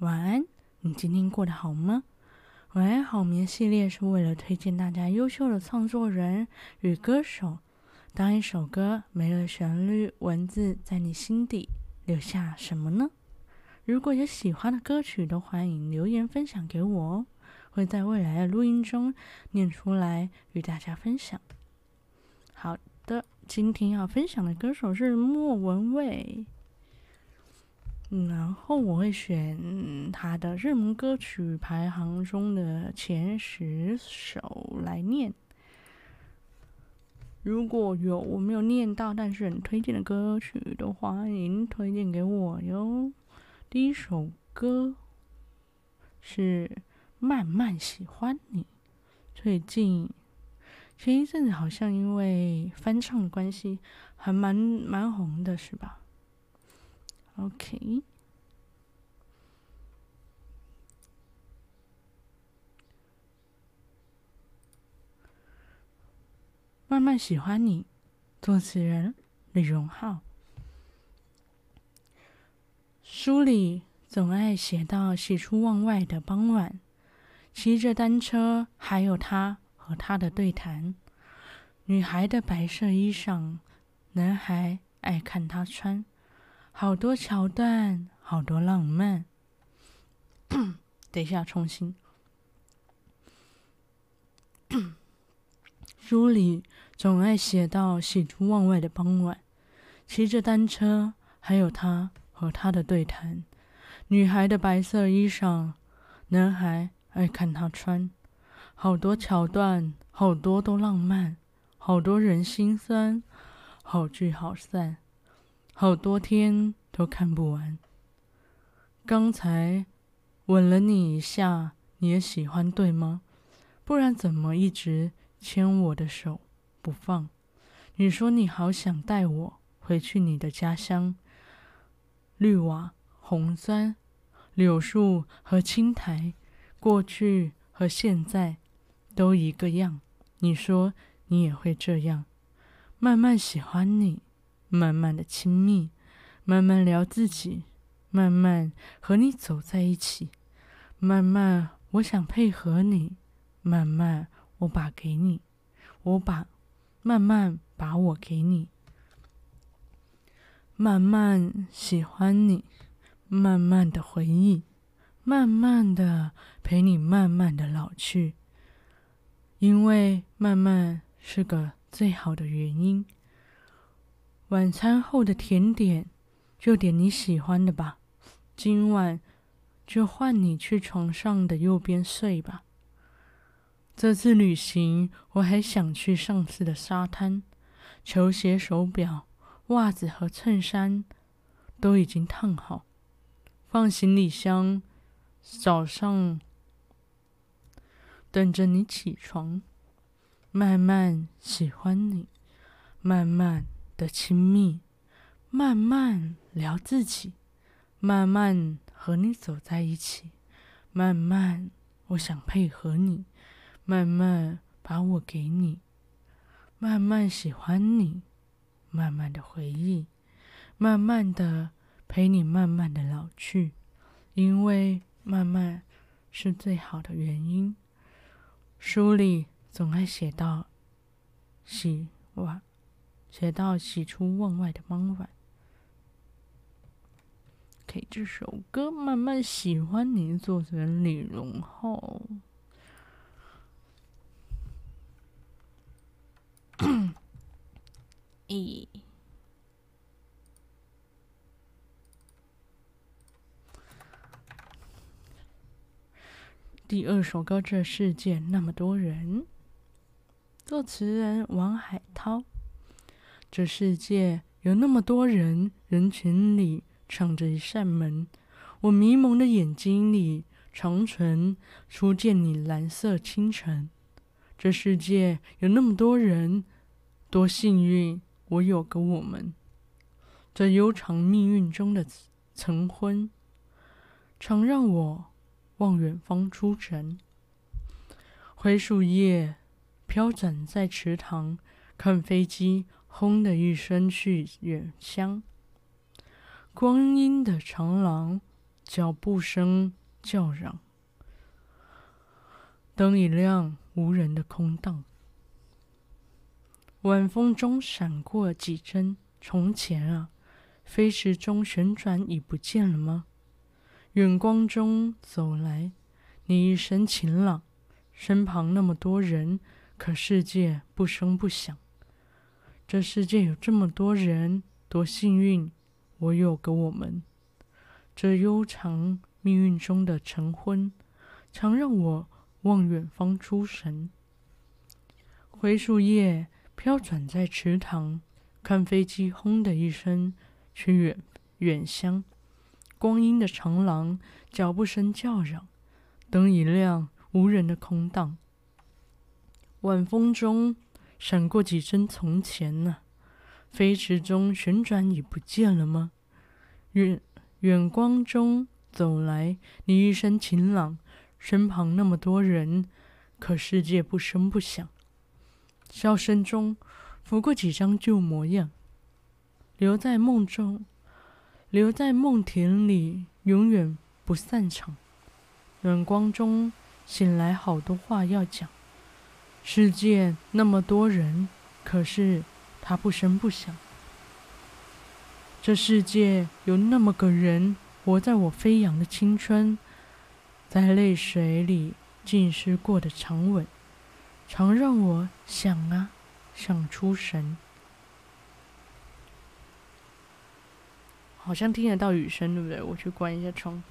晚安，你今天过得好吗？晚安好眠系列是为了推荐大家优秀的创作人与歌手。当一首歌没了旋律，文字在你心底留下什么呢？如果有喜欢的歌曲，都欢迎留言分享给我哦，会在未来的录音中念出来与大家分享。好的，今天要分享的歌手是莫文蔚。然后我会选他的热门歌曲排行中的前十首来念。如果有我没有念到，但是很推荐的歌曲的话，欢迎推荐给我哟。第一首歌是《慢慢喜欢你》，最近前一阵子好像因为翻唱的关系，还蛮蛮红的，是吧？OK，慢慢喜欢你，作词人李荣浩。书里总爱写到喜出望外的傍晚，骑着单车，还有他和他的对谈。女孩的白色衣裳，男孩爱看她穿。好多桥段，好多浪漫。等一下，重新。书里总爱写到喜出望外的傍晚，骑着单车，还有他和他的对谈。女孩的白色衣裳，男孩爱看她穿。好多桥段，好多都浪漫，好多人心酸，好聚好散。好多天都看不完。刚才吻了你一下，你也喜欢对吗？不然怎么一直牵我的手不放？你说你好想带我回去你的家乡，绿瓦、红砖、柳树和青苔，过去和现在都一个样。你说你也会这样，慢慢喜欢你。慢慢的亲密，慢慢聊自己，慢慢和你走在一起，慢慢我想配合你，慢慢我把给你，我把慢慢把我给你，慢慢喜欢你，慢慢的回忆，慢慢的陪你慢慢的老去，因为慢慢是个最好的原因。晚餐后的甜点，就点你喜欢的吧。今晚就换你去床上的右边睡吧。这次旅行，我还想去上次的沙滩。球鞋、手表、袜子和衬衫都已经烫好，放行李箱，早上等着你起床。慢慢喜欢你，慢慢。的亲密，慢慢聊自己，慢慢和你走在一起，慢慢我想配合你，慢慢把我给你，慢慢喜欢你，慢慢的回忆，慢慢的陪你慢慢的老去，因为慢慢是最好的原因。书里总爱写到喜哇。写到喜出望外的傍晚。给这首歌慢慢喜欢你，作者李荣浩。一，第二首歌《这世界那么多人》，作词人王海涛。这世界有那么多人，人群里敞着一扇门，我迷蒙的眼睛里，长存初见你蓝色清晨。这世界有那么多人，多幸运，我有个我们。这悠长命运中的晨昏，常让我望远方出神。灰树叶飘展在池塘，看飞机。轰的一声去远乡，光阴的长廊脚步声叫嚷。灯一亮，无人的空荡。晚风中闪过几帧从前啊，飞驰中旋转已不见了吗？远光中走来，你一身晴朗，身旁那么多人，可世界不声不响。这世界有这么多人，多幸运，我有个我们。这悠长命运中的晨昏，常让我望远方出神。灰树叶飘转在池塘，看飞机轰的一声去远远乡。光阴的长廊，脚步声叫嚷，灯一亮，无人的空荡。晚风中闪过几帧从前呢、啊？飞驰中旋转已不见了吗？远远光中走来，你一身晴朗，身旁那么多人，可世界不声不响。笑声中拂过几张旧模样，留在梦中，留在梦田里，永远不散场。远光中醒来，好多话要讲。世界那么多人，可是他不声不响。这世界有那么个人，活在我飞扬的青春，在泪水里浸湿过的长吻，常让我想啊想出神。好像听得到雨声，对不对？我去关一下窗。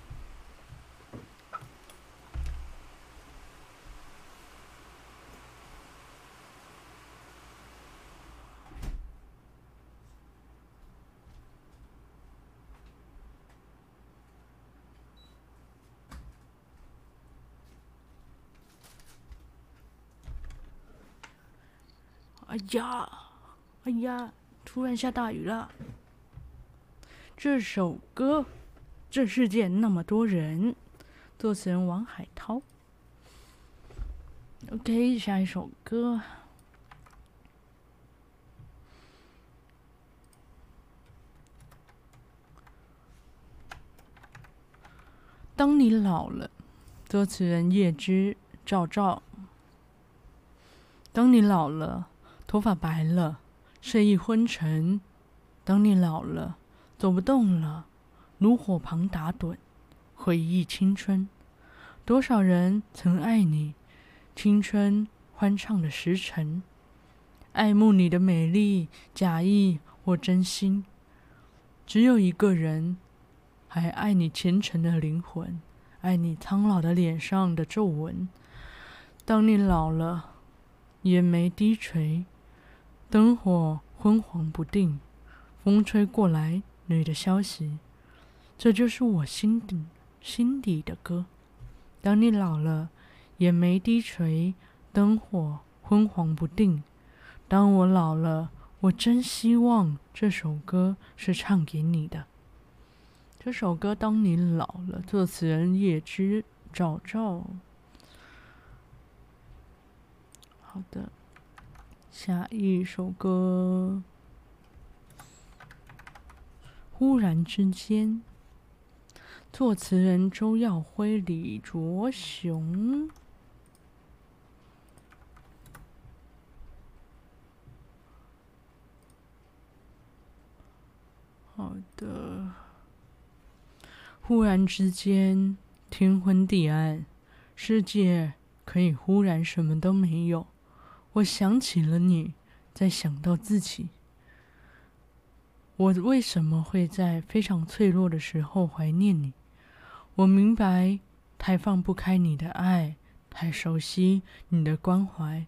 哎呀，哎呀！突然下大雨了。这首歌，《这世界那么多人》，作词人王海涛。OK，下一首歌。当你老了，作词人叶芝、赵照。当你老了。头发白了，睡意昏沉。当你老了，走不动了，炉火旁打盹，回忆青春。多少人曾爱你，青春欢畅的时辰，爱慕你的美丽，假意或真心。只有一个人，还爱你虔诚的灵魂，爱你苍老的脸上的皱纹。当你老了，眼眉低垂。灯火昏黄不定，风吹过来你的消息，这就是我心底心底的歌。当你老了，眼眉低垂，灯火昏黄不定。当我老了，我真希望这首歌是唱给你的。这首歌《当你老了》，作词人叶芝、赵照。好的。下一首歌，忽然之间，作词人周耀辉、李卓雄。好的，忽然之间，天昏地暗，世界可以忽然什么都没有。我想起了你，再想到自己。我为什么会在非常脆弱的时候怀念你？我明白，太放不开你的爱，太熟悉你的关怀，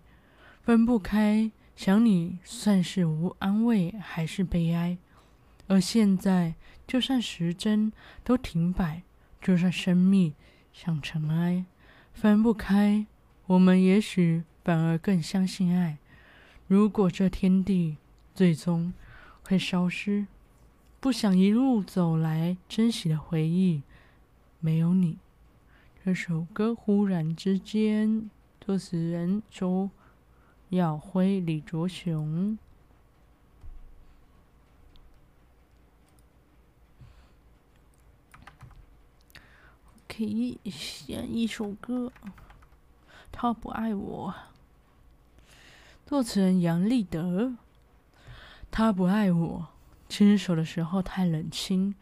分不开想你，算是无安慰还是悲哀？而现在，就算时针都停摆，就算生命像尘埃，分不开，我们也许。反而更相信爱。如果这天地最终会消失，不想一路走来珍惜的回忆没有你。这首歌忽然之间，作词人周耀辉、李卓雄。可以选一首歌。他不爱我。作词人杨立德。他不爱我，牵手的时候太冷清，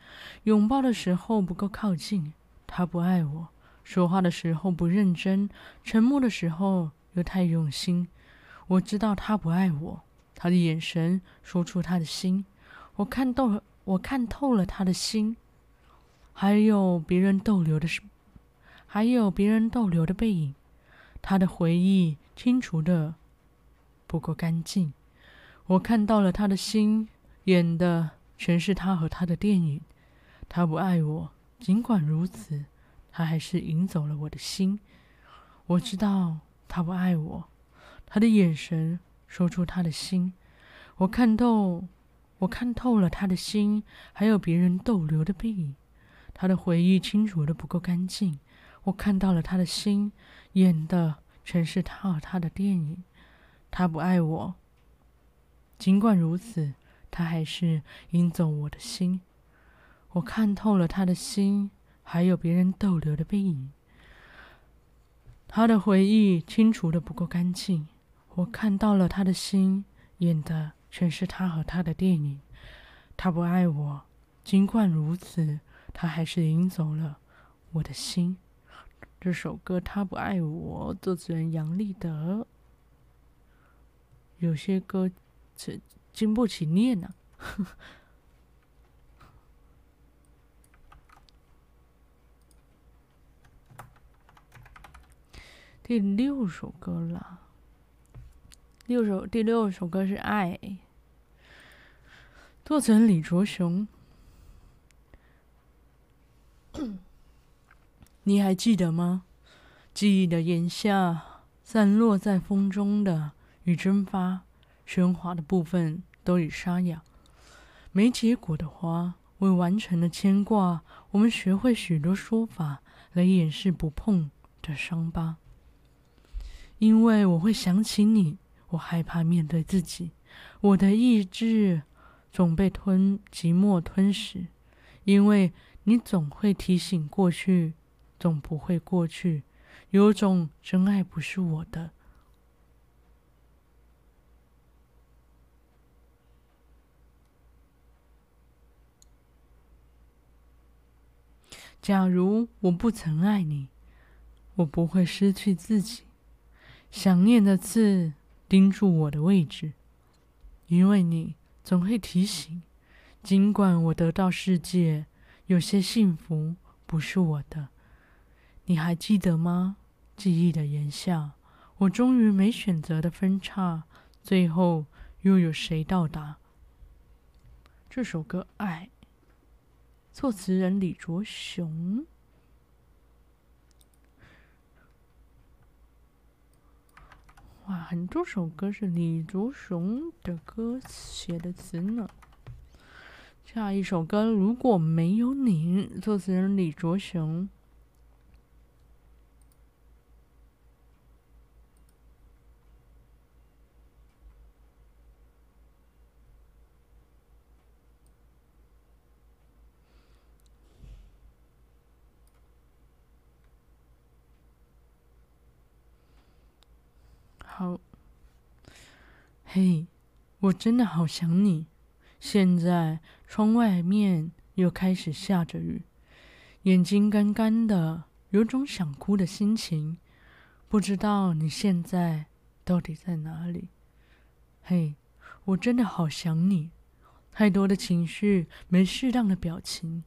拥抱的时候不够靠近。他不爱我，说话的时候不认真，沉默的时候又太用心。我知道他不爱我，他的眼神说出他的心。我看透了，我看透了他的心。还有别人逗留的是，还有别人逗留的背影。他的回忆清除的不够干净。我看到了他的心，演的全是他和他的电影。他不爱我，尽管如此，他还是赢走了我的心。我知道他不爱我，他的眼神说出他的心。我看透，我看透了他的心，还有别人逗留的背影。他的回忆清除的不够干净。我看到了他的心，演的全是他和他的电影。他不爱我。尽管如此，他还是赢走我的心。我看透了他的心，还有别人逗留的背影。他的回忆清除的不够干净。我看到了他的心，演的全是他和他的电影。他不爱我，尽管如此，他还是赢走了我的心。这首歌《他不爱我》，作词人杨立德。有些歌。这经不起念呢、啊。第六首歌了，六首第六首歌是《爱》，作词李卓雄。你还记得吗？记忆的炎夏，散落在风中的雨蒸发。喧哗的部分都已沙哑，没结果的花，未完成的牵挂。我们学会许多说法来掩饰不碰的伤疤，因为我会想起你，我害怕面对自己，我的意志总被吞寂寞吞噬，因为你总会提醒过去，总不会过去，有种真爱不是我的。假如我不曾爱你，我不会失去自己。想念的刺钉住我的位置，因为你总会提醒。尽管我得到世界，有些幸福不是我的。你还记得吗？记忆的炎夏，我终于没选择的分岔，最后又有谁到达？这首歌《爱》。作词人李卓雄，哇，很多首歌是李卓雄的歌写的词呢。下一首歌如果没有你，作词人李卓雄。好，嘿，我真的好想你。现在窗外面又开始下着雨，眼睛干干的，有种想哭的心情。不知道你现在到底在哪里？嘿，我真的好想你。太多的情绪，没适当的表情。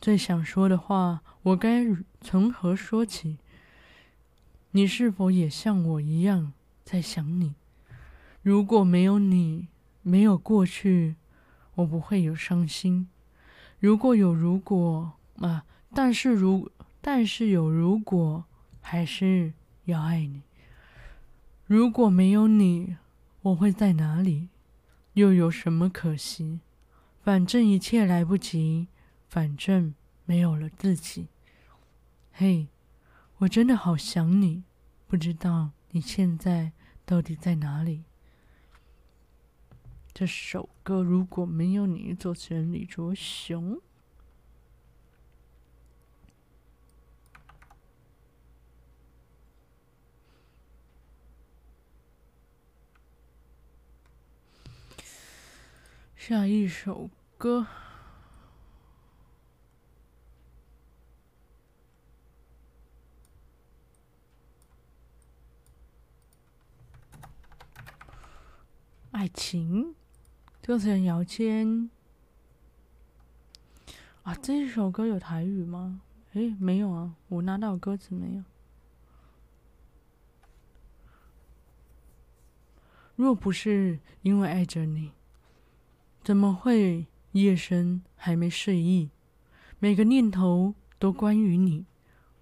最想说的话，我该从何说起？你是否也像我一样在想你？如果没有你，没有过去，我不会有伤心。如果有如果啊，但是如但是有如果，还是要爱你。如果没有你，我会在哪里？又有什么可惜？反正一切来不及，反正没有了自己。嘿。我真的好想你，不知道你现在到底在哪里？这首歌如果没有你，作词人李卓雄。下一首歌。爱情。作词人姚谦。啊，这一首歌有台语吗？诶，没有啊，我拿到歌词没有。若不是因为爱着你。怎么会夜深还没睡意？每个念头都关于你，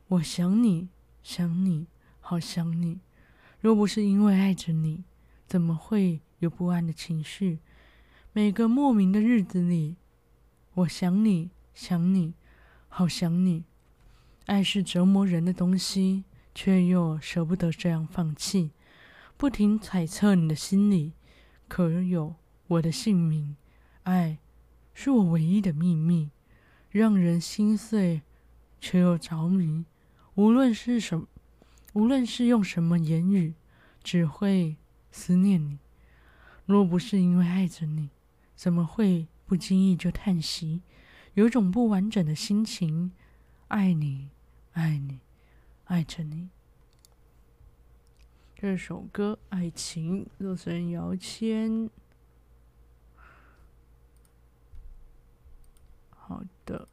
我想你，想你，好想你。若不是因为爱着你，怎么会有不安的情绪？每个莫名的日子里，我想你，想你，好想你。爱是折磨人的东西，却又舍不得这样放弃，不停揣测你的心里，可有我的姓名？爱是我唯一的秘密，让人心碎却又着迷。无论是什么，无论是用什么言语，只会思念你。若不是因为爱着你，怎么会不经意就叹息？有种不完整的心情，爱你，爱你，爱着你。这首歌《爱情》，作词人姚谦。好的，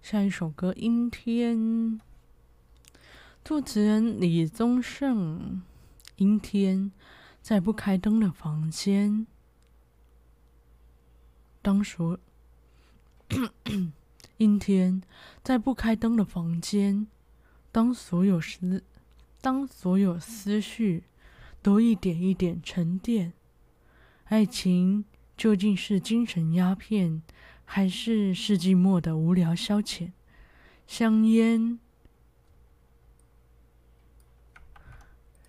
下一首歌《阴天》，作词人李宗盛。阴天，在不开灯的房间，当所 阴天，在不开灯的房间，当所有思。当所有思绪都一点一点沉淀，爱情究竟是精神鸦片，还是世纪末的无聊消遣？香烟，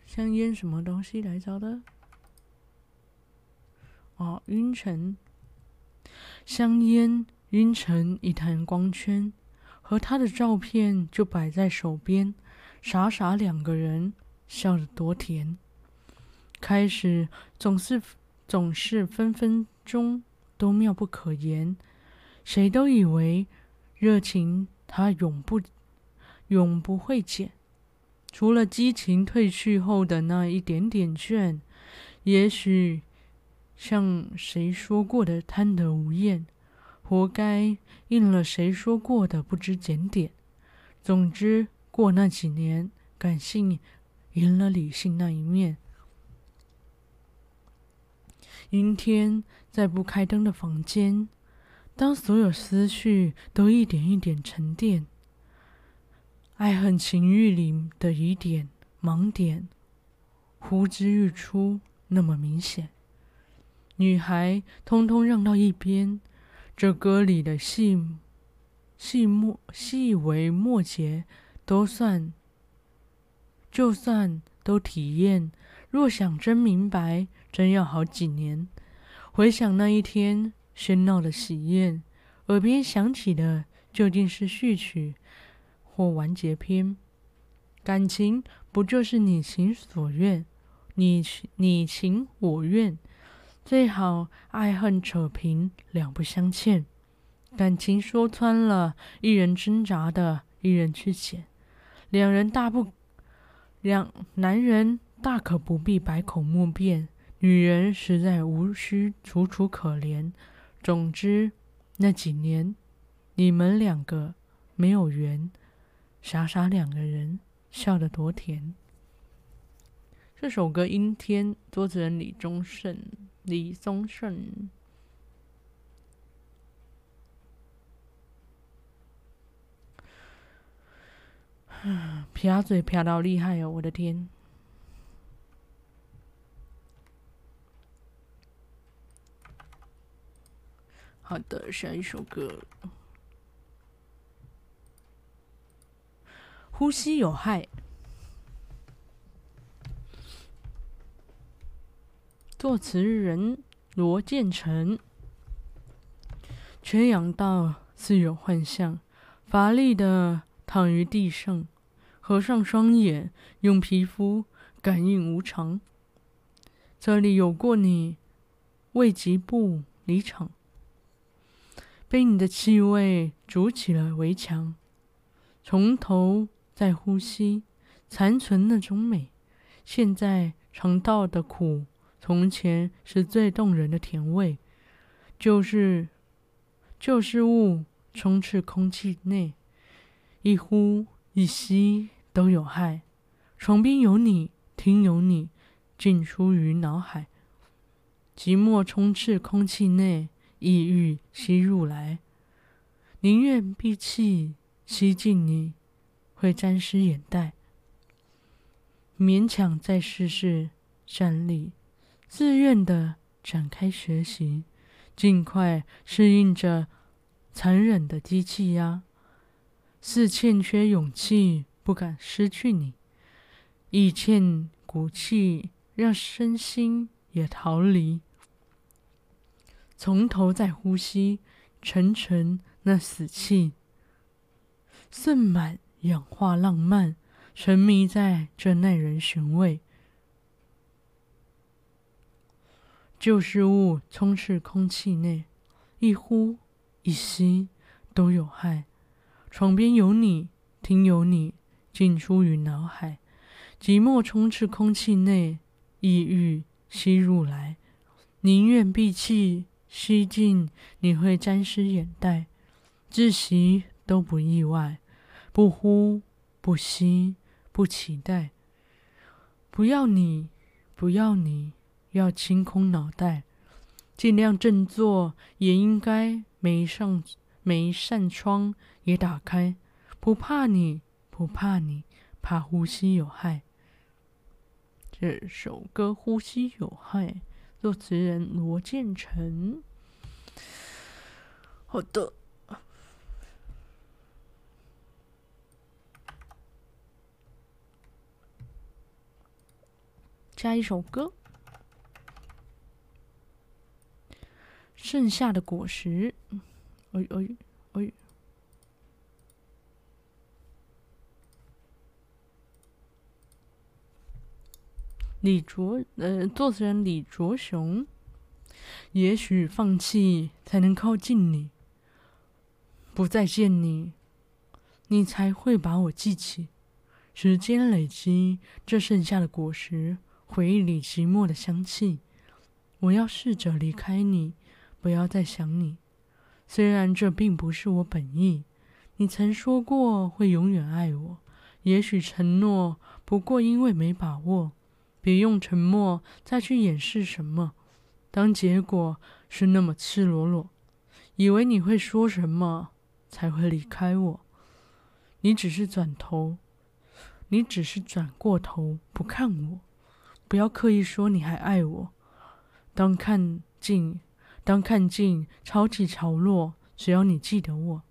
香烟什么东西来着的？哦，晕沉香烟晕成一滩光圈，和他的照片就摆在手边。傻傻两个人笑得多甜，开始总是总是分分钟都妙不可言，谁都以为热情它永不永不会减，除了激情褪去后的那一点点倦，也许像谁说过的贪得无厌，活该应了谁说过的不知检点，总之。过那几年，感性赢了理性那一面。阴天，在不开灯的房间，当所有思绪都一点一点沉淀，爱恨情欲里的疑点、盲点呼之欲出，那么明显。女孩，通通让到一边。这歌里的细细末、细微末节。都算，就算都体验。若想真明白，真要好几年。回想那一天喧闹的喜宴，耳边响起的究竟是序曲或完结篇？感情不就是你情所愿，你你情我愿？最好爱恨扯平，两不相欠。感情说穿了，一人挣扎的，一人去捡。两人大不，两男人大可不必百口莫辩，女人实在无需楚楚可怜。总之，那几年你们两个没有缘，傻傻两个人笑得多甜。这首歌《阴天》，作词人李宗盛，李宗盛。撇嘴撇到厉害哦！我的天。好的，下一首歌。呼吸有害。作词人罗建成。缺氧到似有幻象，乏力的躺于地上。合上双眼，用皮肤感应无常。这里有过你，未及步离场，被你的气味筑起了围墙。从头在呼吸，残存那种美。现在尝到的苦，从前是最动人的甜味。就是，就是雾充斥空气内，一呼一吸都有害。床边有你，听有你。进出于脑海，寂寞充斥空气内，抑郁吸入来，宁愿闭气吸进你，会沾湿眼袋。勉强再试试站立，自愿的展开学习，尽快适应着残忍的低气压，似欠缺勇气，不敢失去你，亦欠骨气。让身心也逃离，从头再呼吸，沉沉那死气，渗满氧化浪漫，沉迷在这耐人寻味。旧事物充斥空气内，一呼一吸都有害。床边有你，听有你，进出于脑海，寂寞充斥空气内。抑郁吸入来，宁愿闭气吸进，你会沾湿眼袋。窒息都不意外，不呼不吸不期待。不要你，不要你，要清空脑袋，尽量振作，也应该每一扇每一扇窗也打开。不怕你，不怕你，怕呼吸有害。这首歌《呼吸有害》，作词人罗建成。好的，加一首歌，《盛夏的果实》。哎哎哎。李卓，呃，作词人李卓雄。也许放弃才能靠近你，不再见你，你才会把我记起。时间累积，这剩下的果实，回忆里寂寞的香气。我要试着离开你，不要再想你。虽然这并不是我本意，你曾说过会永远爱我。也许承诺，不过因为没把握。别用沉默再去掩饰什么，当结果是那么赤裸裸，以为你会说什么才会离开我，你只是转头，你只是转过头不看我，不要刻意说你还爱我，当看尽，当看尽潮起潮落，只要你记得我。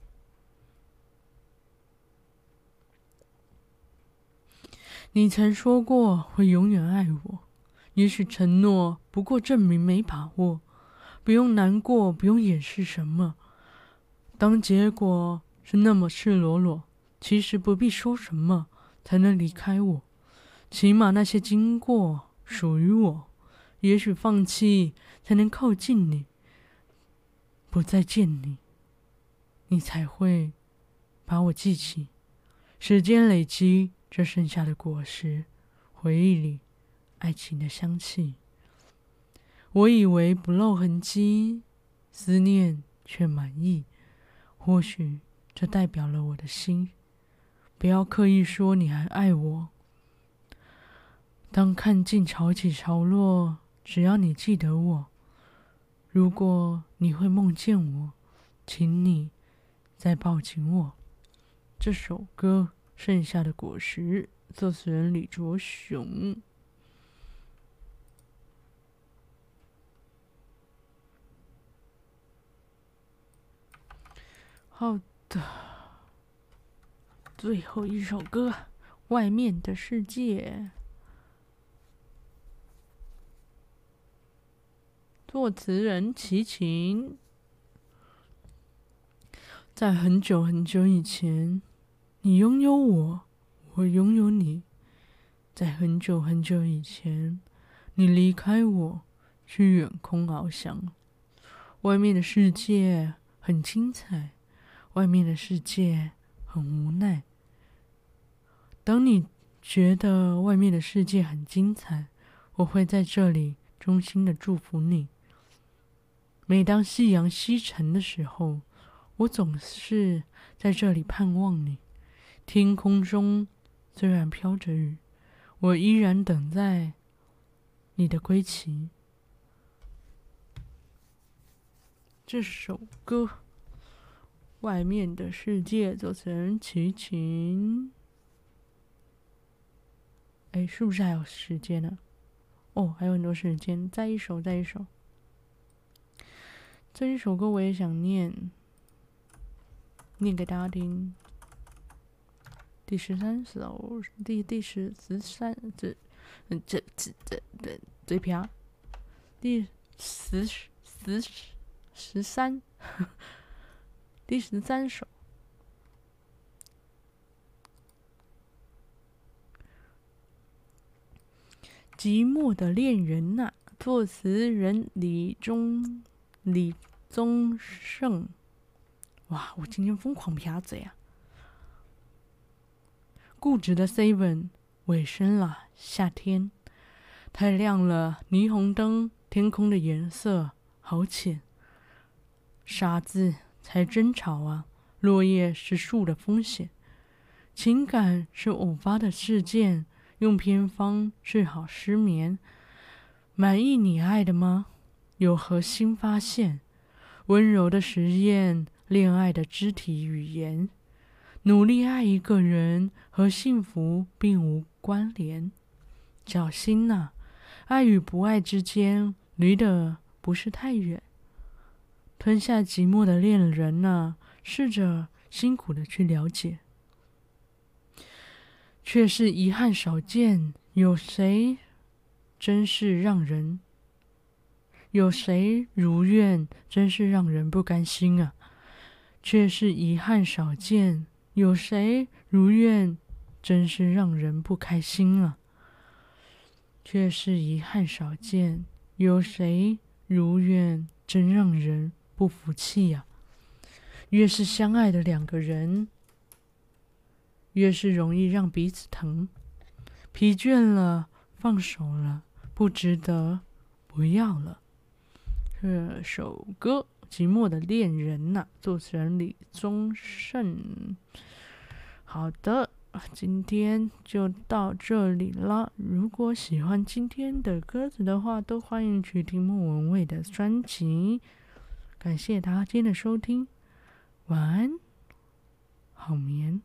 你曾说过会永远爱我，也许承诺不过证明没把握。不用难过，不用掩饰什么。当结果是那么赤裸裸，其实不必说什么才能离开我。起码那些经过属于我。也许放弃才能靠近你，不再见你，你才会把我记起。时间累积。这剩下的果实，回忆里，爱情的香气。我以为不露痕迹，思念却满溢。或许这代表了我的心。不要刻意说你还爱我。当看尽潮起潮落，只要你记得我。如果你会梦见我，请你再抱紧我。这首歌。剩下的果实，作词人李卓雄。好的，最后一首歌，《外面的世界》，作词人齐秦。在很久很久以前。你拥有我，我拥有你，在很久很久以前，你离开我，去远空翱翔。外面的世界很精彩，外面的世界很无奈。当你觉得外面的世界很精彩，我会在这里衷心的祝福你。每当夕阳西沉的时候，我总是在这里盼望你。天空中。虽然飘着雨，我依然等在你的归期。这首歌《外面的世界》作词人齐秦。哎，是不是还有时间呢？哦，还有很多时间。再一首，再一首。这一首歌我也想念，念给大家听。第十三首，第第十十三，这这这这这这篇，第十十十十三，第十三首，《寂寞的恋人》呐，作词人李宗李宗盛。哇，我今天疯狂撇嘴呀！固执的 Seven 尾声了，夏天太亮了，霓虹灯，天空的颜色好浅。傻子才争吵啊！落叶是树的风险，情感是偶发的事件，用偏方治好失眠。满意你爱的吗？有何新发现？温柔的实验，恋爱的肢体语言。努力爱一个人和幸福并无关联，小心呐，爱与不爱之间离得不是太远。吞下寂寞的恋人呐，试着辛苦的去了解，却是遗憾少见。有谁真是让人？有谁如愿？真是让人不甘心啊！却是遗憾少见。有谁如愿，真是让人不开心啊！却是遗憾少见。有谁如愿，真让人不服气呀！越是相爱的两个人，越是容易让彼此疼。疲倦了，放手了，不值得，不要了。这首歌。寂寞的恋人呐、作词人李宗盛。好的，今天就到这里了。如果喜欢今天的歌词的话，都欢迎去听莫文蔚的专辑。感谢大家今天的收听，晚安，好眠。